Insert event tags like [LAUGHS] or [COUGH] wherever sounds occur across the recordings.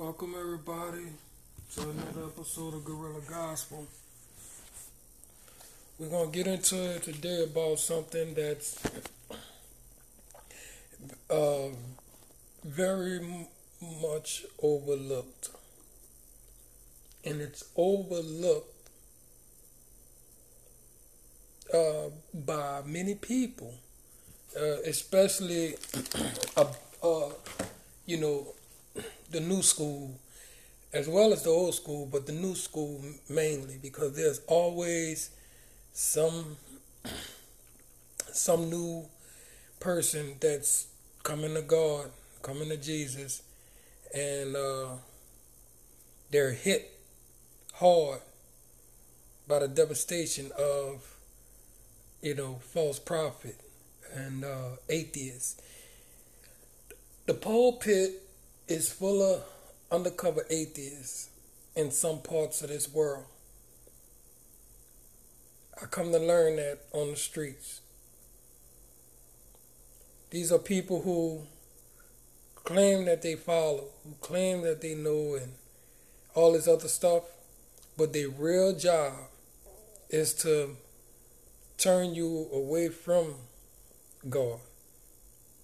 Welcome everybody to another episode of Gorilla Gospel. We're gonna get into it today about something that's uh, very much overlooked, and it's overlooked uh, by many people, uh, especially, [CLEARS THROAT] uh, uh, you know the new school as well as the old school, but the new school mainly because there's always some [CLEARS THROAT] some new person that's coming to God, coming to Jesus, and uh, they're hit hard by the devastation of you know false prophet and uh, atheists. The pulpit is full of undercover atheists in some parts of this world. I come to learn that on the streets. These are people who claim that they follow, who claim that they know, and all this other stuff, but their real job is to turn you away from God.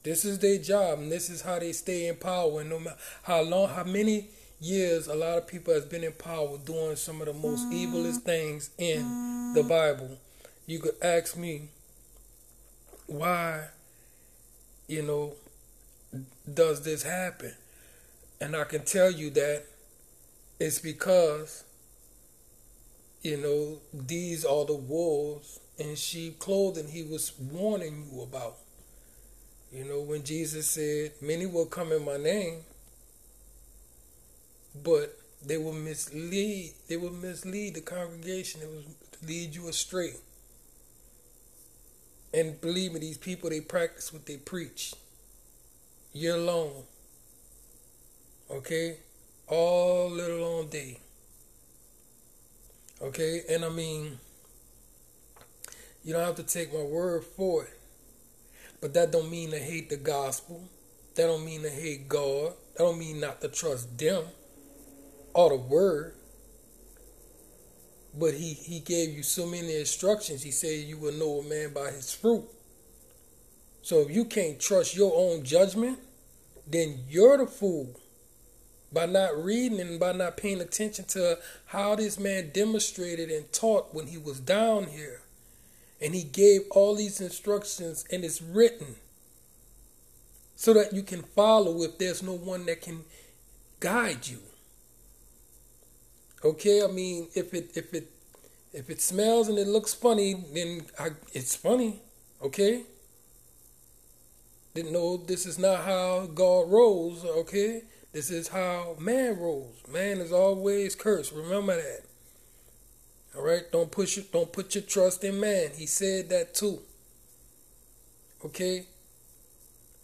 This is their job, and this is how they stay in power. And no matter how long, how many years a lot of people has been in power doing some of the most evilest things in the Bible, you could ask me why, you know, does this happen? And I can tell you that it's because, you know, these are the wolves in sheep clothing he was warning you about. You know, when Jesus said, Many will come in my name, but they will mislead they will mislead the congregation, it will lead you astray. And believe me, these people they practice what they preach. Year long. Okay? All little long day. Okay? And I mean you don't have to take my word for it. But that don't mean to hate the gospel. That don't mean to hate God. That don't mean not to trust them or the word. But he, he gave you so many instructions. He said you will know a man by his fruit. So if you can't trust your own judgment, then you're the fool. By not reading and by not paying attention to how this man demonstrated and taught when he was down here. And he gave all these instructions, and it's written so that you can follow if there's no one that can guide you. Okay, I mean, if it if it if it smells and it looks funny, then I, it's funny. Okay. Didn't know this is not how God rolls. Okay, this is how man rolls. Man is always cursed. Remember that. All right, don't push it. Don't put your trust in man. He said that too. Okay,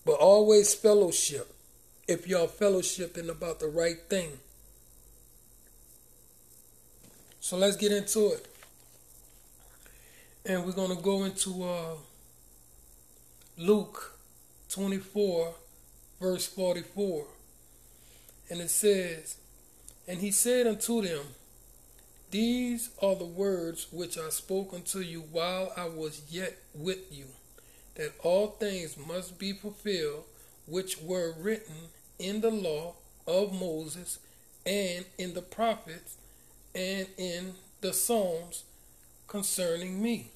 but always fellowship. If y'all fellowshipping about the right thing. So let's get into it, and we're gonna go into uh, Luke twenty four, verse forty four, and it says, "And he said unto them." These are the words which I spoke unto you while I was yet with you, that all things must be fulfilled which were written in the law of Moses and in the prophets and in the Psalms concerning me.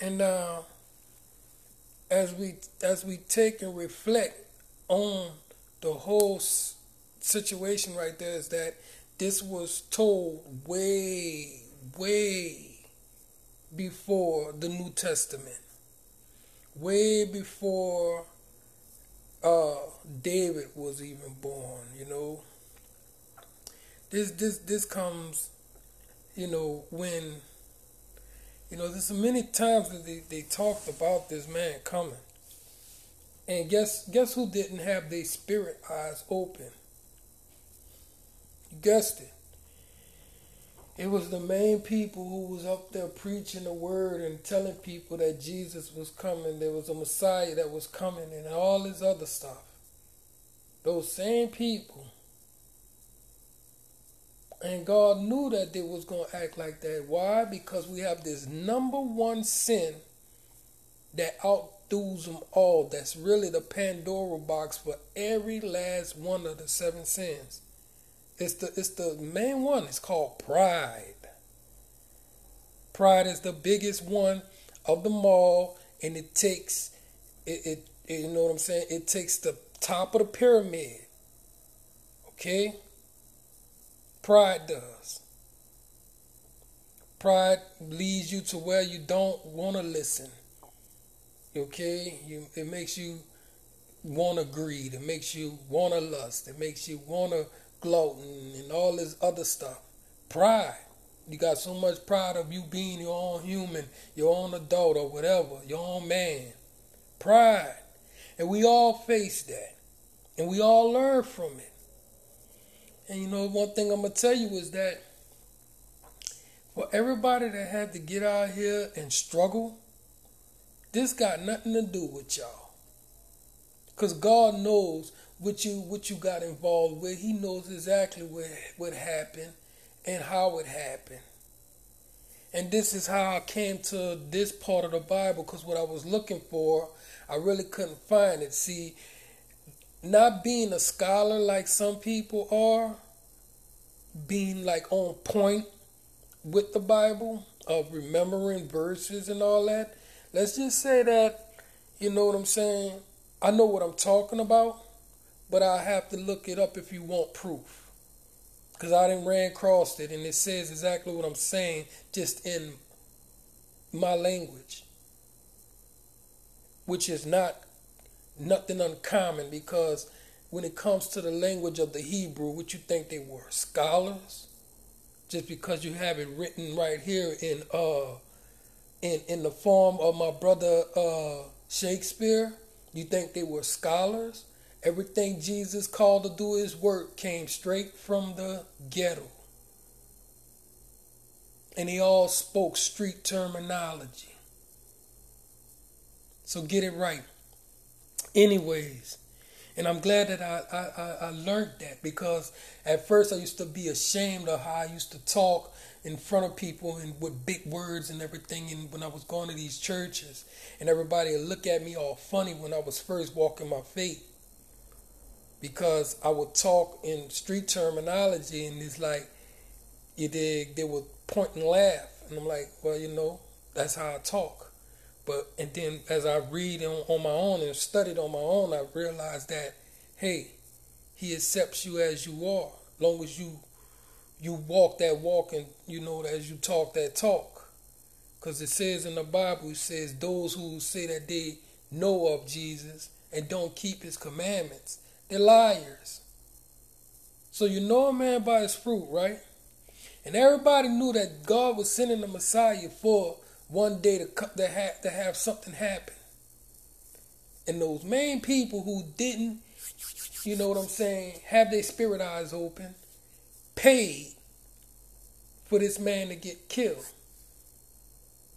And now, as we as we take and reflect on the whole situation right there, is that this was told way, way before the New Testament, way before uh, David was even born. You know, this this this comes, you know, when you know there's many times that they, they talked about this man coming, and guess guess who didn't have their spirit eyes open? Guessed it. It was the main people who was up there preaching the word and telling people that Jesus was coming. There was a Messiah that was coming and all this other stuff. those same people. And God knew that they was going to act like that. Why? Because we have this number one sin that outdoes them all. That's really the Pandora box for every last one of the seven sins. It's the it's the main one. It's called pride. Pride is the biggest one of them all, and it takes it, it, it you know what I'm saying? It takes the top of the pyramid. Okay? Pride does. Pride leads you to where you don't want to listen. Okay? You, it makes you want to greed. It makes you want to lust. It makes you want to gloating and all this other stuff. Pride. You got so much pride of you being your own human, your own adult or whatever, your own man. Pride. And we all face that. And we all learn from it. And you know, one thing I'm going to tell you is that for everybody that had to get out here and struggle, this got nothing to do with y'all. Because God knows what you what you got involved with. He knows exactly what what happened and how it happened. And this is how I came to this part of the Bible because what I was looking for, I really couldn't find it. See, not being a scholar like some people are, being like on point with the Bible, of remembering verses and all that. Let's just say that, you know what I'm saying? I know what I'm talking about but I have to look it up if you want proof. Because I didn't ran across it and it says exactly what I'm saying just in my language. Which is not nothing uncommon because when it comes to the language of the Hebrew, what you think they were? Scholars? Just because you have it written right here in uh in in the form of my brother uh Shakespeare, you think they were scholars? Everything Jesus called to do his work came straight from the ghetto. And he all spoke street terminology. So get it right. Anyways, and I'm glad that I, I, I learned that because at first I used to be ashamed of how I used to talk in front of people and with big words and everything and when I was going to these churches and everybody would look at me all funny when I was first walking my faith because I would talk in street terminology and it's like you dig they would point and laugh. And I'm like well you know that's how I talk. But and then as I read on, on my own and studied on my own I realized that hey he accepts you as you are. Long as you you walk that walk and you know as you talk that talk. Because it says in the Bible it says those who say that they know of Jesus and don't keep his commandments they're liars. So you know a man by his fruit, right? And everybody knew that God was sending the Messiah for one day to to have, to have something happen. And those main people who didn't, you know what I'm saying, have their spirit eyes open, paid for this man to get killed.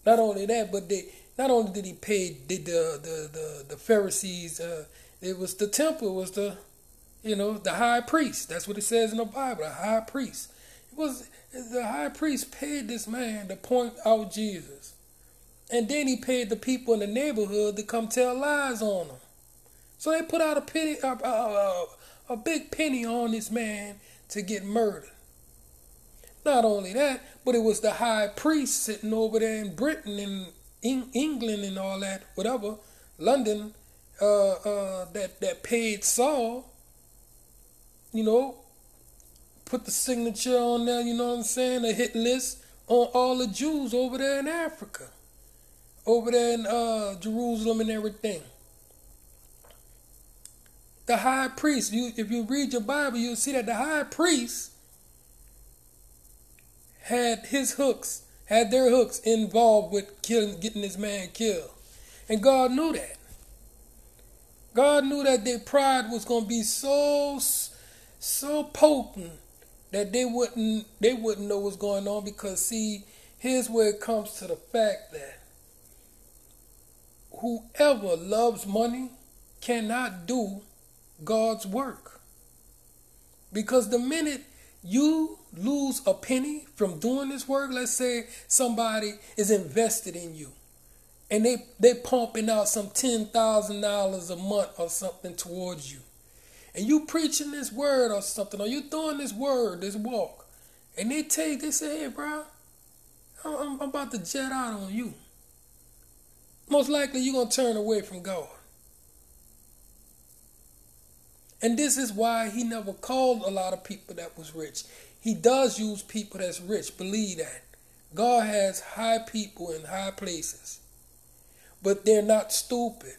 Not only that, but they not only did he pay did the the the, the Pharisees uh, it was the temple, was the, you know, the high priest. That's what it says in the Bible, the high priest. It was the high priest paid this man to point out Jesus. And then he paid the people in the neighborhood to come tell lies on him. So they put out a penny, a, a, a, a big penny on this man to get murdered. Not only that, but it was the high priest sitting over there in Britain and England and all that, whatever, London, uh, uh, that that paid Saul, you know, put the signature on there. You know what I'm saying? A hit list on all the Jews over there in Africa, over there in uh, Jerusalem and everything. The high priest, you if you read your Bible, you'll see that the high priest had his hooks, had their hooks involved with killing, getting this man killed, and God knew that. God knew that their pride was going to be so so potent that they wouldn't they wouldn't know what's going on because see here's where it comes to the fact that whoever loves money cannot do God's work. Because the minute you lose a penny from doing this work, let's say somebody is invested in you and they they pumping out some ten thousand dollars a month or something towards you. And you preaching this word or something, or you doing this word, this walk, and they take, they say, hey, bro, I'm, I'm about to jet out on you. Most likely you're to turn away from God. And this is why he never called a lot of people that was rich. He does use people that's rich. Believe that. God has high people in high places. But they're not stupid.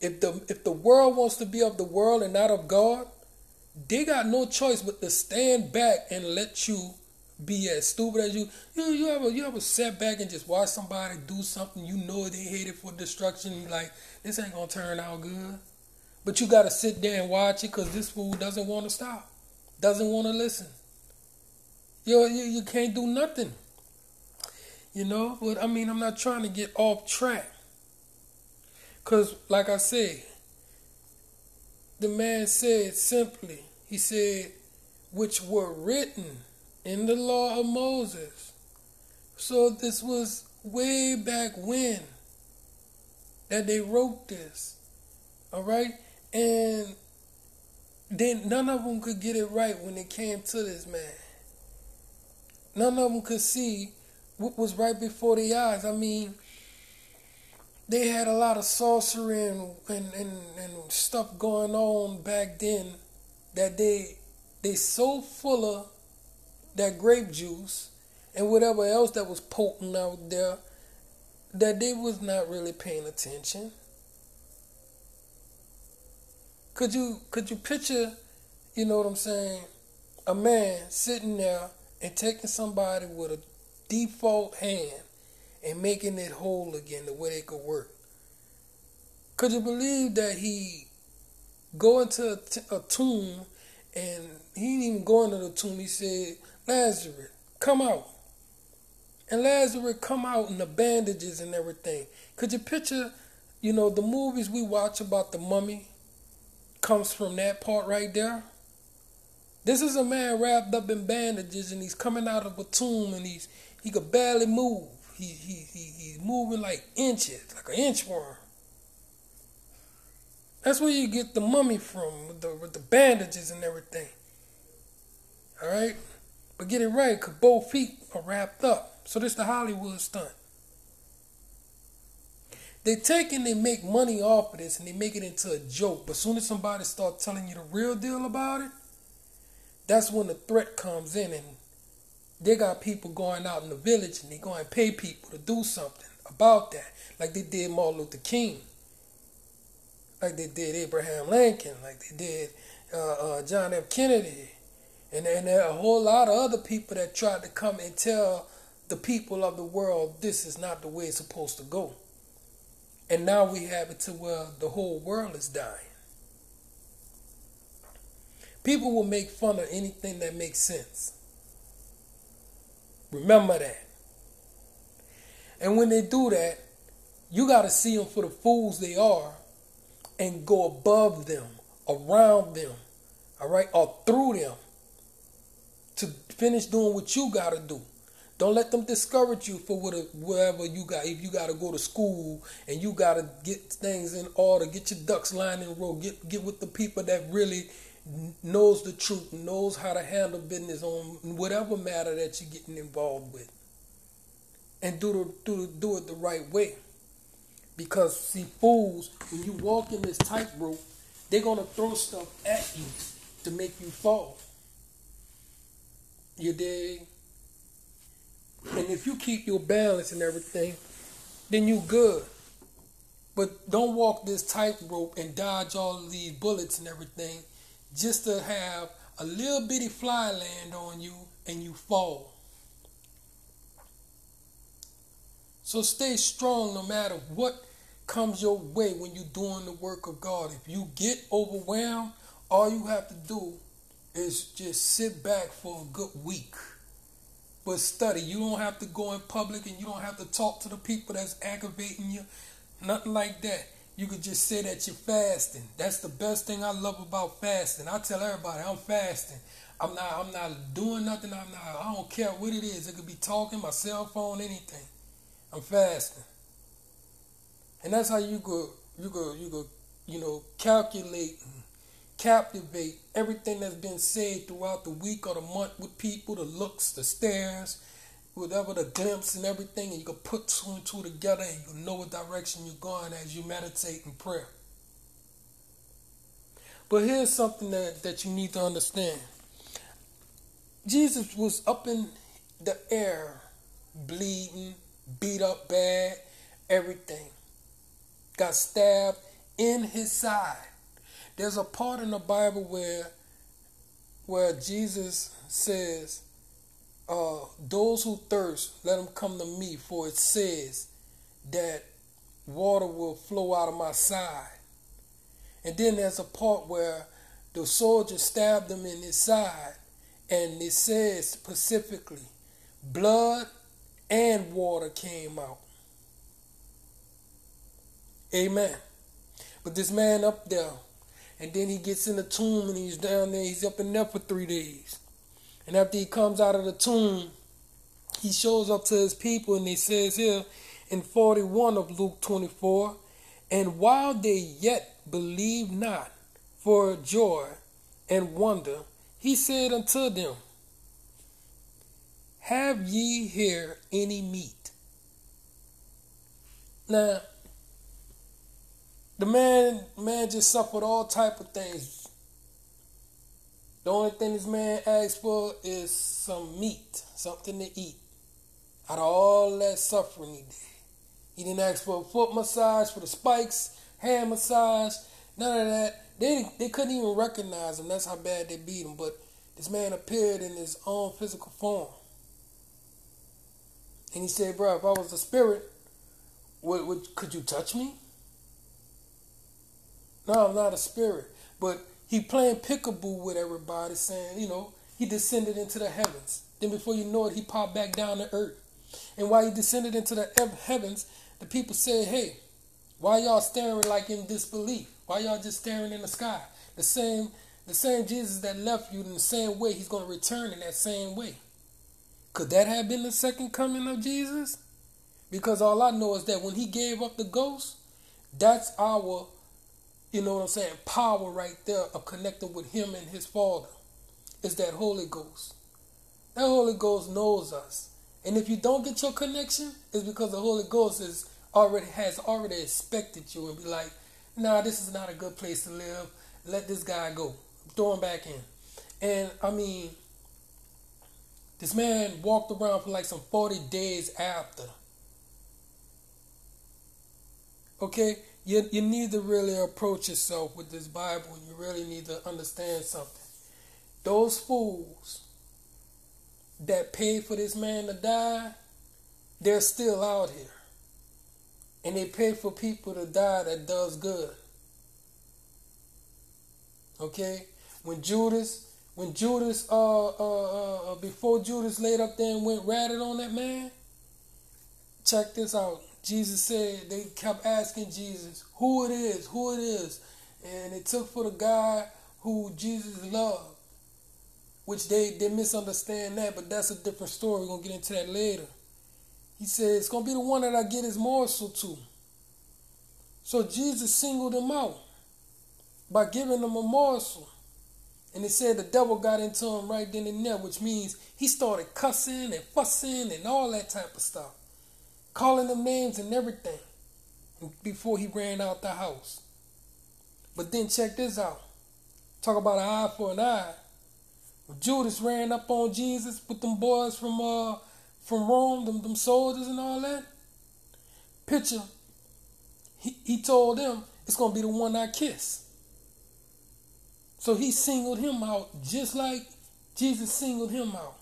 If the if the world wants to be of the world and not of God, they got no choice but to stand back and let you be as stupid as you. You you ever you ever sat back and just watch somebody do something you know they hated for destruction. Like this ain't gonna turn out good. But you got to sit there and watch it because this fool doesn't want to stop, doesn't want to listen. You, you you can't do nothing. You know, but I mean, I'm not trying to get off track. Cause, like I said, the man said simply, he said, which were written in the law of Moses. So this was way back when that they wrote this. All right? And then none of them could get it right when it came to this man. None of them could see what was right before their eyes. I mean, they had a lot of sorcery and, and, and, and stuff going on back then that they they so full of that grape juice and whatever else that was potent out there that they was not really paying attention. Could you could you picture, you know what I'm saying, a man sitting there and taking somebody with a default hand and making it whole again the way they could work? Could you believe that he go into a, t- a tomb and he didn't even go into the tomb? He said, Lazarus, come out. And Lazarus come out in the bandages and everything. Could you picture, you know, the movies we watch about the mummy comes from that part right there. This is a man wrapped up in bandages and he's coming out of a tomb and he's he could barely move. He he, he he's moving like inches, like an inchworm. That's where you get the mummy from, with the with the bandages and everything. All right, but get it right, cause both feet are wrapped up. So this the Hollywood stunt. They take and they make money off of this and they make it into a joke. But as soon as somebody start telling you the real deal about it, that's when the threat comes in and they got people going out in the village and they go and pay people to do something about that. Like they did Martin Luther King. Like they did Abraham Lincoln. Like they did uh, uh, John F. Kennedy. And, and there are a whole lot of other people that tried to come and tell the people of the world this is not the way it's supposed to go. And now we have it to where the whole world is dying. People will make fun of anything that makes sense. Remember that. And when they do that, you got to see them for the fools they are and go above them, around them, all right, or through them to finish doing what you got to do. Don't let them discourage you for whatever you got. If you got to go to school and you got to get things in order, get your ducks lined in a row, get get with the people that really knows the truth, knows how to handle business on whatever matter that you're getting involved with, and do the, do do it the right way. Because see, fools, when you walk in this tightrope, they're gonna throw stuff at you to make you fall. You dig? And if you keep your balance and everything, then you good. But don't walk this tightrope and dodge all these bullets and everything just to have a little bitty fly land on you and you fall. So stay strong no matter what comes your way when you're doing the work of God. If you get overwhelmed, all you have to do is just sit back for a good week but study. You don't have to go in public and you don't have to talk to the people that's aggravating you. Nothing like that. You could just say that you're fasting. That's the best thing I love about fasting. I tell everybody I'm fasting. I'm not I'm not doing nothing. I'm not I don't care what it is. It could be talking, my cell phone, anything. I'm fasting. And that's how you could you could you could, you know, calculate captivate everything that's been said throughout the week or the month with people, the looks, the stares, whatever the glimpse and everything, and you can put two and two together and you know what direction you're going as you meditate in prayer. But here's something that, that you need to understand. Jesus was up in the air, bleeding, beat up bad, everything. Got stabbed in his side. There's a part in the Bible where where Jesus says, uh, those who thirst, let them come to me, for it says that water will flow out of my side. And then there's a part where the soldier stabbed him in his side, and it says specifically, blood and water came out. Amen. But this man up there, and then he gets in the tomb and he's down there, he's up in there for three days. And after he comes out of the tomb, he shows up to his people and he says here in 41 of Luke 24, and while they yet believed not for joy and wonder, he said unto them, Have ye here any meat? Now, the man man just suffered all type of things the only thing this man asked for is some meat, something to eat. Out of all that suffering he did. He didn't ask for a foot massage, for the spikes, hand massage, none of that. They, they couldn't even recognize him. That's how bad they beat him. But this man appeared in his own physical form. And he said, bro, if I was a spirit, would, would, could you touch me? No, I'm not a spirit. But he playing pickaboo with everybody, saying, you know, he descended into the heavens. Then before you know it, he popped back down to earth. And while he descended into the heavens, the people said, hey, why y'all staring like in disbelief? Why y'all just staring in the sky? The same, the same Jesus that left you in the same way, he's going to return in that same way. Could that have been the second coming of Jesus? Because all I know is that when he gave up the ghost, that's our you know what I'm saying, power right there of connecting with him and his Father is that Holy Ghost. That Holy Ghost knows us. And if you don't get your connection, it's because the Holy Ghost is already has already expected you and be like, nah, this is not a good place to live. Let this guy go. Throw him back in. And I mean, this man walked around for like some 40 days after. Okay? You, you need to really approach yourself with this Bible and you really need to understand something. Those fools that paid for this man to die, they're still out here. And they pay for people to die that does good. Okay? When Judas, when Judas, uh, uh, uh, before Judas laid up there and went ratted on that man, check this out. Jesus said they kept asking Jesus who it is, who it is, and it took for the guy who Jesus loved, which they they misunderstand that, but that's a different story. We're gonna get into that later. He said it's gonna be the one that I get his morsel to. So Jesus singled him out by giving him a morsel. And it said the devil got into him right then and there, which means he started cussing and fussing and all that type of stuff calling them names and everything before he ran out the house. But then check this out. Talk about an eye for an eye. When Judas ran up on Jesus with them boys from uh from Rome, them, them soldiers and all that. Picture, he, he told them it's gonna be the one I kiss. So he singled him out just like Jesus singled him out.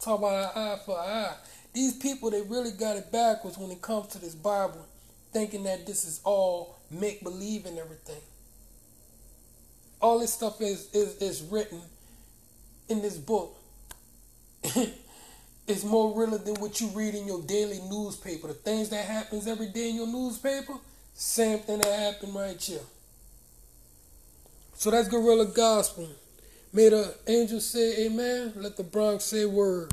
Talk about an eye for an eye. These people, they really got it backwards when it comes to this Bible, thinking that this is all make believe and everything. All this stuff is, is, is written in this book. [LAUGHS] it's more real than what you read in your daily newspaper. The things that happens every day in your newspaper, Same thing that happened right here. So that's guerrilla gospel. May the angels say amen. Let the Bronx say word.